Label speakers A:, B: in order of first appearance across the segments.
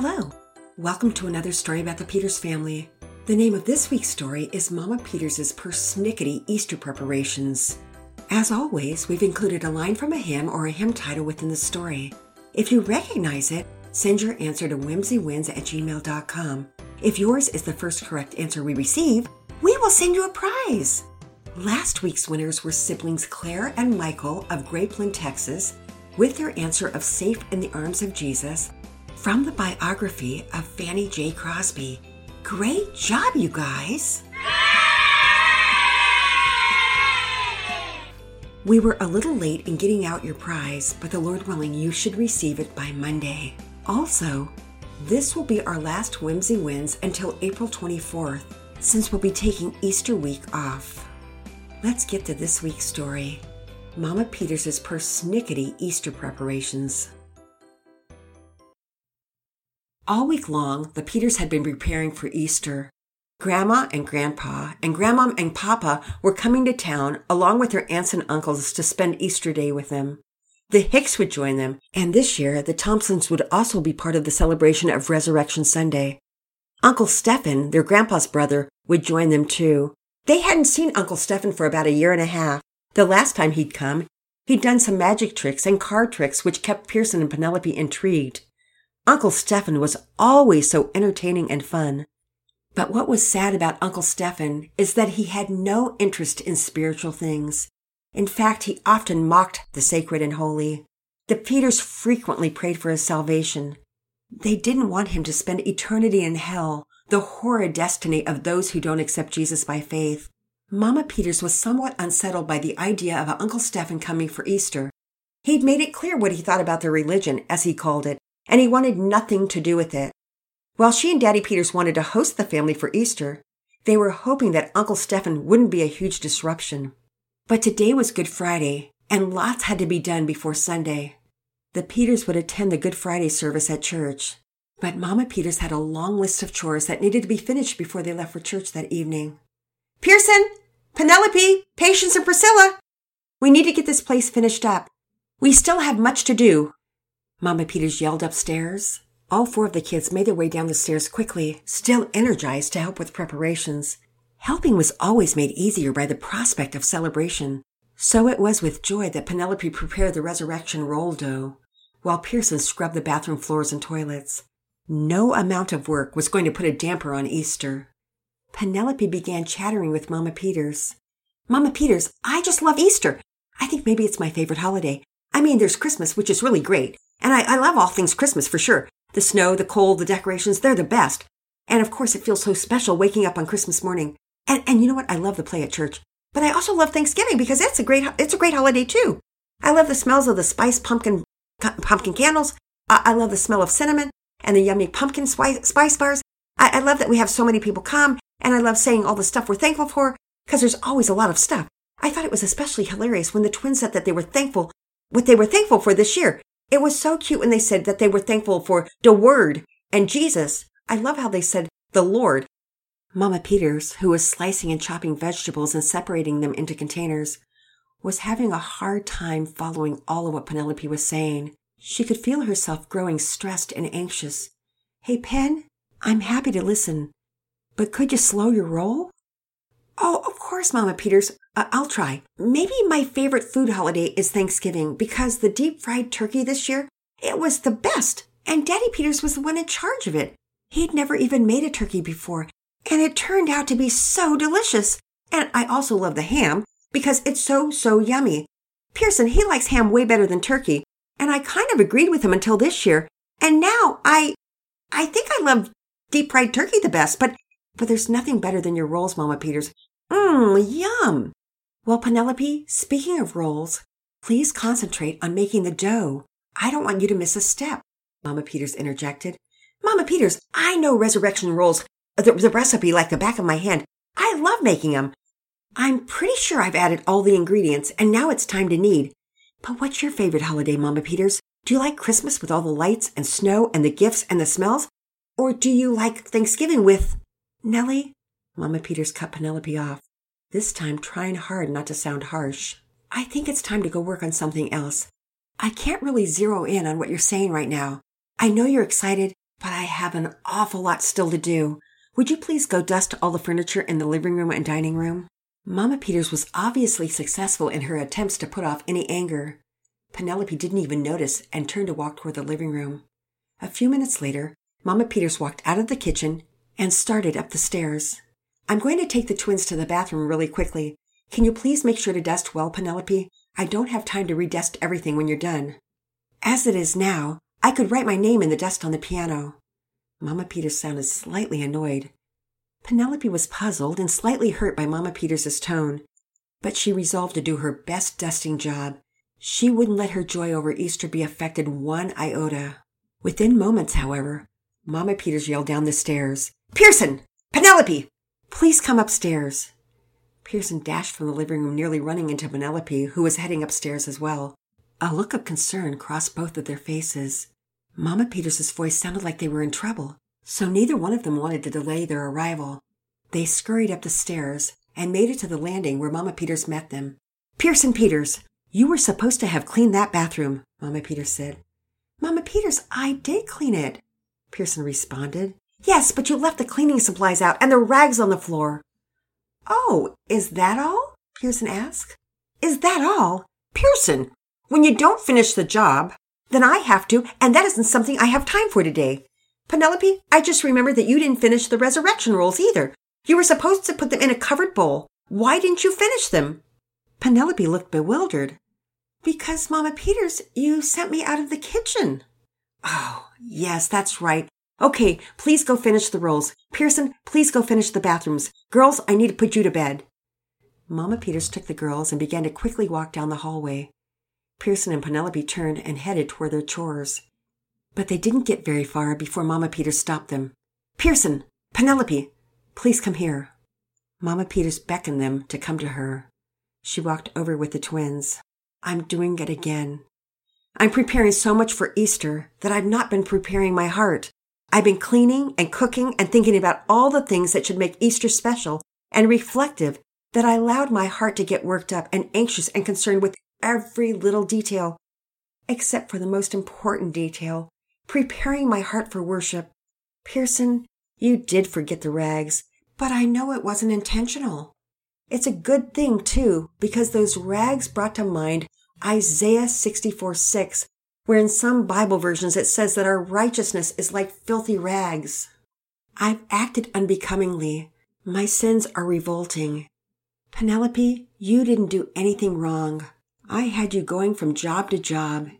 A: Hello. Welcome to another story about the Peters family. The name of this week's story is Mama Peters' persnickety Easter preparations. As always, we've included a line from a hymn or a hymn title within the story. If you recognize it, send your answer to whimsywins at gmail.com. If yours is the first correct answer we receive, we will send you a prize. Last week's winners were siblings Claire and Michael of Grapeland, Texas, with their answer of Safe in the Arms of Jesus from the biography of Fanny J. Crosby. Great job, you guys! We were a little late in getting out your prize, but the Lord willing, you should receive it by Monday. Also, this will be our last Whimsy Wins until April 24th, since we'll be taking Easter week off. Let's get to this week's story Mama Peters' persnickety Easter preparations. All week long, the Peters had been preparing for Easter. Grandma and Grandpa and Grandma and Papa were coming to town along with their aunts and uncles to spend Easter Day with them. The Hicks would join them, and this year the Thompsons would also be part of the celebration of Resurrection Sunday. Uncle Stephen, their grandpa's brother, would join them too. They hadn't seen Uncle Stephen for about a year and a half. The last time he'd come, he'd done some magic tricks and card tricks which kept Pearson and Penelope intrigued. Uncle Stephen was always so entertaining and fun. But what was sad about Uncle Stephen is that he had no interest in spiritual things. In fact, he often mocked the sacred and holy. The Peters frequently prayed for his salvation. They didn't want him to spend eternity in hell, the horrid destiny of those who don't accept Jesus by faith. Mama Peters was somewhat unsettled by the idea of Uncle Stephen coming for Easter. He'd made it clear what he thought about their religion, as he called it, and he wanted nothing to do with it. While she and Daddy Peters wanted to host the family for Easter, they were hoping that Uncle Stephen wouldn't be a huge disruption. But today was Good Friday, and lots had to be done before Sunday. The Peters would attend the Good Friday service at church, but Mama Peters had a long list of chores that needed to be finished before they left for church that evening. Pearson, Penelope, Patience, and Priscilla, we need to get this place finished up. We still have much to do, Mama Peters yelled upstairs. All four of the kids made their way down the stairs quickly, still energized to help with preparations. Helping was always made easier by the prospect of celebration. So it was with joy that Penelope prepared the resurrection roll dough, while Pearson scrubbed the bathroom floors and toilets. No amount of work was going to put a damper on Easter. Penelope began chattering with Mama Peters. Mama Peters, I just love Easter. I think maybe it's my favorite holiday. I mean, there's Christmas, which is really great, and I, I love all things Christmas for sure. The snow, the cold, the decorations, they're the best. And of course, it feels so special waking up on Christmas morning. And, and you know what? I love the play at church. But I also love Thanksgiving because that's a great, it's a great holiday too. I love the smells of the spiced pumpkin, pumpkin candles. I, I love the smell of cinnamon and the yummy pumpkin spice, spice bars. I, I love that we have so many people come and I love saying all the stuff we're thankful for because there's always a lot of stuff. I thought it was especially hilarious when the twins said that they were thankful, what they were thankful for this year. It was so cute when they said that they were thankful for the Word and Jesus. I love how they said the Lord. Mama Peters, who was slicing and chopping vegetables and separating them into containers, was having a hard time following all of what Penelope was saying. She could feel herself growing stressed and anxious. Hey, Pen, I'm happy to listen, but could you slow your roll? Oh, of course, Mama Peters. Uh, I'll try. Maybe my favorite food holiday is Thanksgiving because the deep fried turkey this year, it was the best. And Daddy Peters was the one in charge of it. He'd never even made a turkey before, and it turned out to be so delicious. And I also love the ham because it's so, so yummy. Pearson, he likes ham way better than turkey, and I kind of agreed with him until this year. And now I, I think I love deep fried turkey the best, but, but there's nothing better than your rolls, Mama Peters. Mmm, yum. Well, Penelope, speaking of rolls, please concentrate on making the dough. I don't want you to miss a step, Mama Peters interjected. Mama Peters, I know resurrection rolls, uh, the, the recipe like the back of my hand. I love making them. I'm pretty sure I've added all the ingredients and now it's time to knead. But what's your favorite holiday, Mama Peters? Do you like Christmas with all the lights and snow and the gifts and the smells? Or do you like Thanksgiving with Nellie? Mama Peters cut Penelope off, this time trying hard not to sound harsh. I think it's time to go work on something else. I can't really zero in on what you're saying right now. I know you're excited but I have an awful lot still to do. Would you please go dust all the furniture in the living room and dining room? Mama Peters was obviously successful in her attempts to put off any anger. Penelope didn't even notice and turned to walk toward the living room. A few minutes later, Mama Peters walked out of the kitchen and started up the stairs. I'm going to take the twins to the bathroom really quickly. Can you please make sure to dust well, Penelope? I don't have time to redust everything when you're done. As it is now, I could write my name in the dust on the piano. Mama Peters sounded slightly annoyed. Penelope was puzzled and slightly hurt by Mama Peters's tone, but she resolved to do her best dusting job. She wouldn't let her joy over Easter be affected one iota. Within moments, however, Mama Peters yelled down the stairs, Pearson! Penelope! Please come upstairs. Pearson dashed from the living room, nearly running into Penelope, who was heading upstairs as well. A look of concern crossed both of their faces. Mama Peters's voice sounded like they were in trouble, so neither one of them wanted to delay their arrival. They scurried up the stairs and made it to the landing where Mama Peters met them. Pearson Peters, you were supposed to have cleaned that bathroom, Mama Peters said. Mama Peters, I did clean it, Pearson responded. Yes, but you left the cleaning supplies out and the rags on the floor. Oh, is that all? Pearson asked. Is that all? Pearson, when you don't finish the job, then I have to, and that isn't something I have time for today. Penelope, I just remembered that you didn't finish the resurrection rolls either. You were supposed to put them in a covered bowl. Why didn't you finish them? Penelope looked bewildered. Because, Mama Peters, you sent me out of the kitchen. Oh, yes, that's right. Okay, please go finish the rolls. Pearson, please go finish the bathrooms. Girls, I need to put you to bed. Mama Peters took the girls and began to quickly walk down the hallway. Pearson and Penelope turned and headed toward their chores. But they didn't get very far before Mama Peters stopped them. Pearson! Penelope! Please come here. Mama Peters beckoned them to come to her. She walked over with the twins. I'm doing it again. I'm preparing so much for Easter that I've not been preparing my heart. I've been cleaning and cooking and thinking about all the things that should make Easter special and reflective that I allowed my heart to get worked up and anxious and concerned with every little detail, except for the most important detail, preparing my heart for worship. Pearson, you did forget the rags, but I know it wasn't intentional. It's a good thing, too, because those rags brought to mind Isaiah 64 6, where in some Bible versions it says that our righteousness is like filthy rags. I've acted unbecomingly. My sins are revolting. Penelope, you didn't do anything wrong. I had you going from job to job.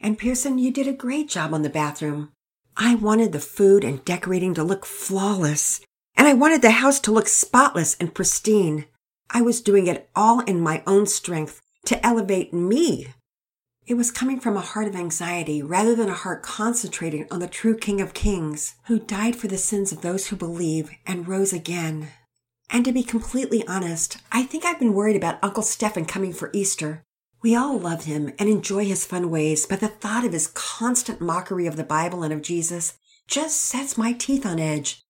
A: And Pearson, you did a great job on the bathroom. I wanted the food and decorating to look flawless, and I wanted the house to look spotless and pristine. I was doing it all in my own strength to elevate me it was coming from a heart of anxiety rather than a heart concentrating on the true King of Kings, who died for the sins of those who believe and rose again. And to be completely honest, I think I've been worried about Uncle Stephen coming for Easter. We all love him and enjoy his fun ways, but the thought of his constant mockery of the Bible and of Jesus just sets my teeth on edge.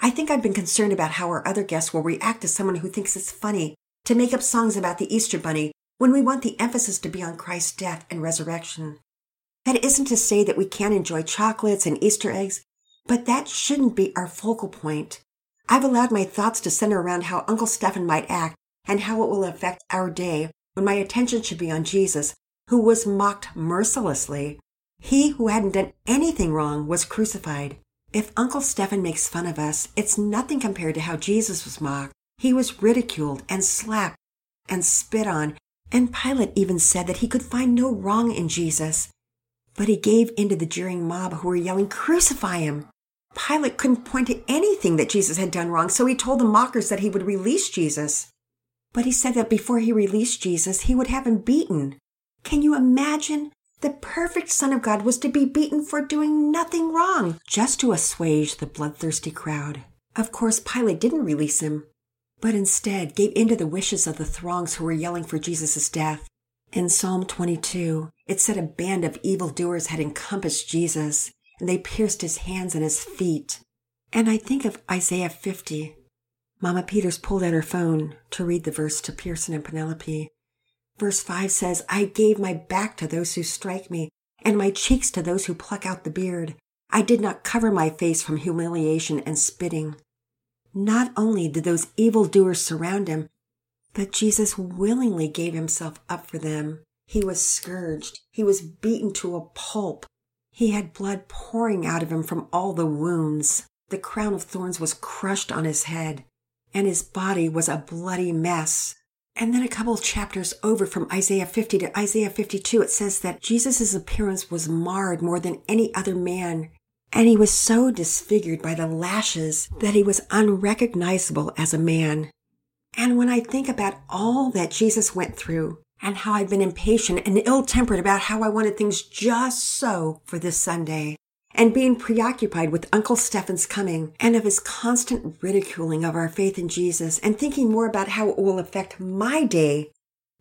A: I think I've been concerned about how our other guests will react to someone who thinks it's funny to make up songs about the Easter Bunny when we want the emphasis to be on Christ's death and resurrection. That isn't to say that we can't enjoy chocolates and Easter eggs, but that shouldn't be our focal point. I've allowed my thoughts to center around how Uncle Stephen might act and how it will affect our day when my attention should be on Jesus, who was mocked mercilessly. He who hadn't done anything wrong was crucified. If Uncle Stephen makes fun of us, it's nothing compared to how Jesus was mocked. He was ridiculed and slapped and spit on and Pilate even said that he could find no wrong in Jesus. But he gave in to the jeering mob who were yelling, Crucify him! Pilate couldn't point to anything that Jesus had done wrong, so he told the mockers that he would release Jesus. But he said that before he released Jesus, he would have him beaten. Can you imagine? The perfect Son of God was to be beaten for doing nothing wrong, just to assuage the bloodthirsty crowd. Of course, Pilate didn't release him, but instead gave in to the wishes of the throngs who were yelling for Jesus' death. In Psalm 22, it said a band of evildoers had encompassed Jesus, and they pierced his hands and his feet. And I think of Isaiah 50. Mama Peters pulled out her phone to read the verse to Pearson and Penelope. Verse 5 says, I gave my back to those who strike me, and my cheeks to those who pluck out the beard. I did not cover my face from humiliation and spitting. Not only did those evildoers surround him, but Jesus willingly gave himself up for them. He was scourged. He was beaten to a pulp. He had blood pouring out of him from all the wounds. The crown of thorns was crushed on his head, and his body was a bloody mess. And then a couple chapters over from Isaiah 50 to Isaiah 52, it says that Jesus' appearance was marred more than any other man. And he was so disfigured by the lashes that he was unrecognizable as a man. And when I think about all that Jesus went through and how I've been impatient and ill tempered about how I wanted things just so for this Sunday, and being preoccupied with Uncle Stephen's coming and of his constant ridiculing of our faith in Jesus and thinking more about how it will affect my day,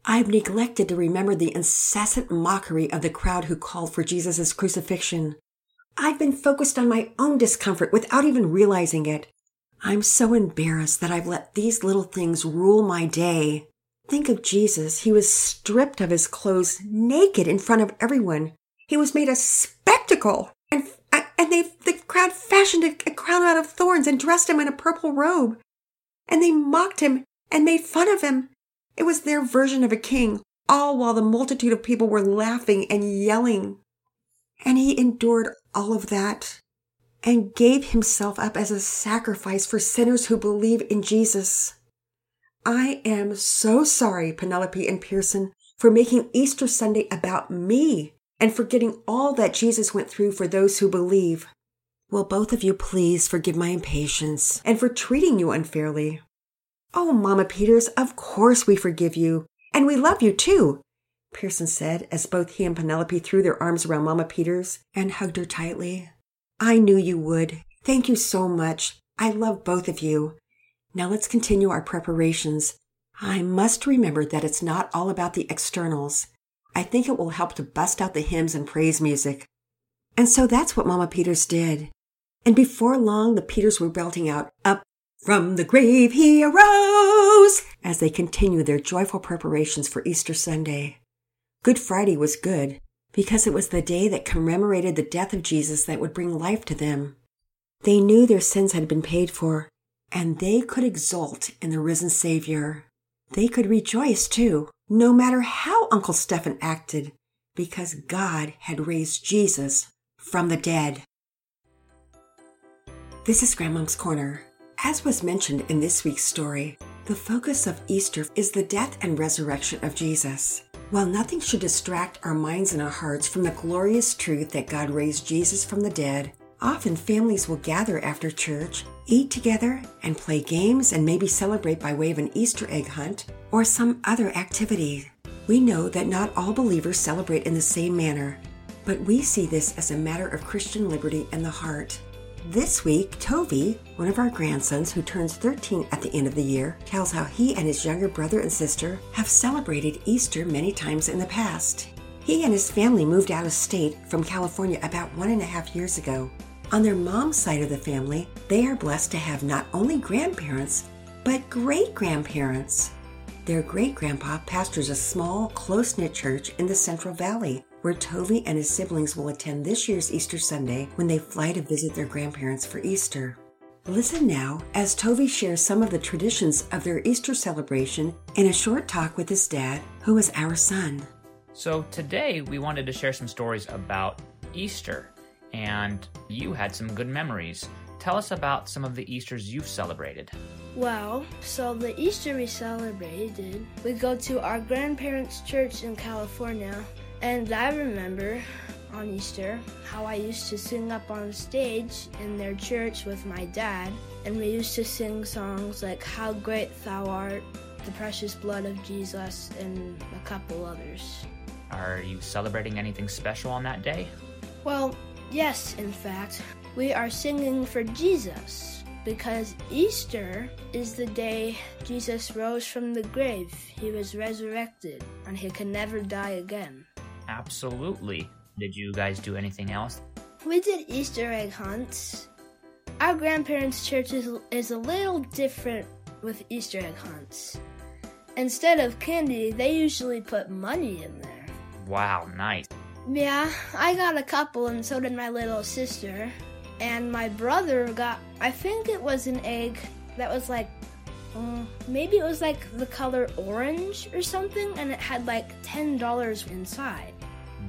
A: I've neglected to remember the incessant mockery of the crowd who called for Jesus' crucifixion. I've been focused on my own discomfort without even realizing it. I'm so embarrassed that I've let these little things rule my day. Think of Jesus. He was stripped of his clothes naked in front of everyone. He was made a spectacle. And and they the crowd fashioned a, a crown out of thorns and dressed him in a purple robe. And they mocked him and made fun of him. It was their version of a king, all while the multitude of people were laughing and yelling. And he endured all of that and gave himself up as a sacrifice for sinners who believe in Jesus. I am so sorry, Penelope and Pearson, for making Easter Sunday about me and forgetting all that Jesus went through for those who believe. Will both of you please forgive my impatience and for treating you unfairly? Oh, Mama Peters, of course we forgive you, and we love you too, Pearson said as both he and Penelope threw their arms around Mama Peters and hugged her tightly. I knew you would. Thank you so much. I love both of you. Now let's continue our preparations. I must remember that it's not all about the externals. I think it will help to bust out the hymns and praise music. And so that's what Mama Peters did. And before long, the Peters were belting out, Up from the grave he arose, as they continued their joyful preparations for Easter Sunday. Good Friday was good because it was the day that commemorated the death of Jesus that would bring life to them. They knew their sins had been paid for, and they could exult in the risen Savior. They could rejoice too, no matter how Uncle Stephen acted, because God had raised Jesus from the dead. This is Grandmom's Corner. As was mentioned in this week's story, the focus of Easter is the death and resurrection of Jesus. While nothing should distract our minds and our hearts from the glorious truth that God raised Jesus from the dead, often families will gather after church, eat together, and play games and maybe celebrate by way of an Easter egg hunt or some other activity. We know that not all believers celebrate in the same manner, but we see this as a matter of Christian liberty and the heart. This week, Toby, one of our grandsons who turns 13 at the end of the year, tells how he and his younger brother and sister have celebrated Easter many times in the past. He and his family moved out of state from California about one and a half years ago. On their mom's side of the family, they are blessed to have not only grandparents, but great grandparents. Their great grandpa pastors a small, close knit church in the Central Valley, where Toby and his siblings will attend this year's Easter Sunday when they fly to visit their grandparents for Easter. Listen now as Toby shares some of the traditions of their Easter celebration in a short talk with his dad, who is our son.
B: So, today we wanted to share some stories about Easter, and you had some good memories. Tell us about some of the Easters you've celebrated.
C: Well, so the Easter we celebrated, we go to our grandparents' church in California, and I remember on Easter how I used to sing up on stage in their church with my dad, and we used to sing songs like How Great Thou Art, The Precious Blood of Jesus, and a couple others.
B: Are you celebrating anything special on that day?
C: Well, yes, in fact. We are singing for Jesus because Easter is the day Jesus rose from the grave. He was resurrected and he can never die again.
B: Absolutely. Did you guys do anything else?
C: We did Easter egg hunts. Our grandparents' church is, is a little different with Easter egg hunts. Instead of candy, they usually put money in there.
B: Wow, nice.
C: Yeah, I got a couple, and so did my little sister. And my brother got, I think it was an egg that was like, um, maybe it was like the color orange or something, and it had like $10 inside.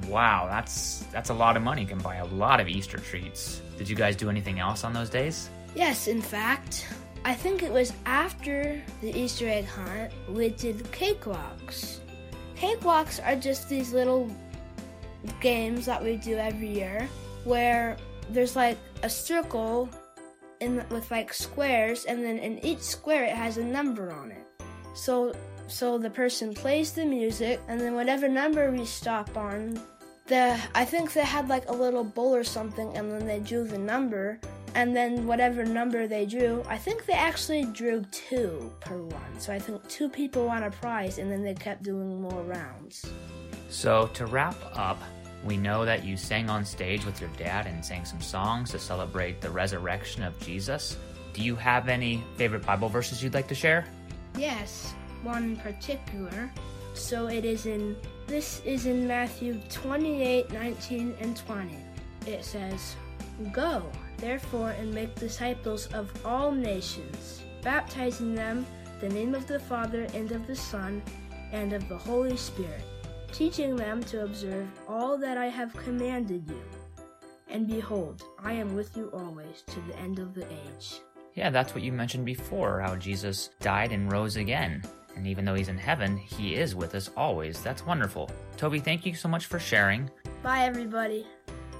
B: Wow, that's that's a lot of money. You can buy a lot of Easter treats. Did you guys do anything else on those days?
C: Yes, in fact, I think it was after the Easter egg hunt we did cakewalks. Cakewalks are just these little games that we do every year where there's like a circle in with like squares and then in each square it has a number on it. So so the person plays the music and then whatever number we stop on the I think they had like a little bowl or something and then they drew the number and then whatever number they drew, I think they actually drew two per one. So I think two people won a prize and then they kept doing more rounds.
B: So to wrap up, we know that you sang on stage with your dad and sang some songs to celebrate the resurrection of Jesus. Do you have any favorite Bible verses you'd like to share?
C: Yes, one in particular. So it is in this is in Matthew 28, 19 and 20. It says, Go, therefore, and make disciples of all nations, baptizing them in the name of the Father and of the Son and of the Holy Spirit teaching them to observe all that I have commanded you. And behold, I am with you always to the end of the age.
B: Yeah, that's what you mentioned before how Jesus died and rose again. And even though he's in heaven, he is with us always. That's wonderful. Toby, thank you so much for sharing.
C: Bye, everybody.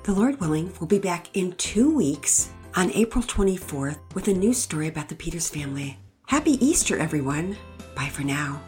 A: The Lord willing, we'll be back in two weeks on April 24th with a new story about the Peters family. Happy Easter, everyone. Bye for now.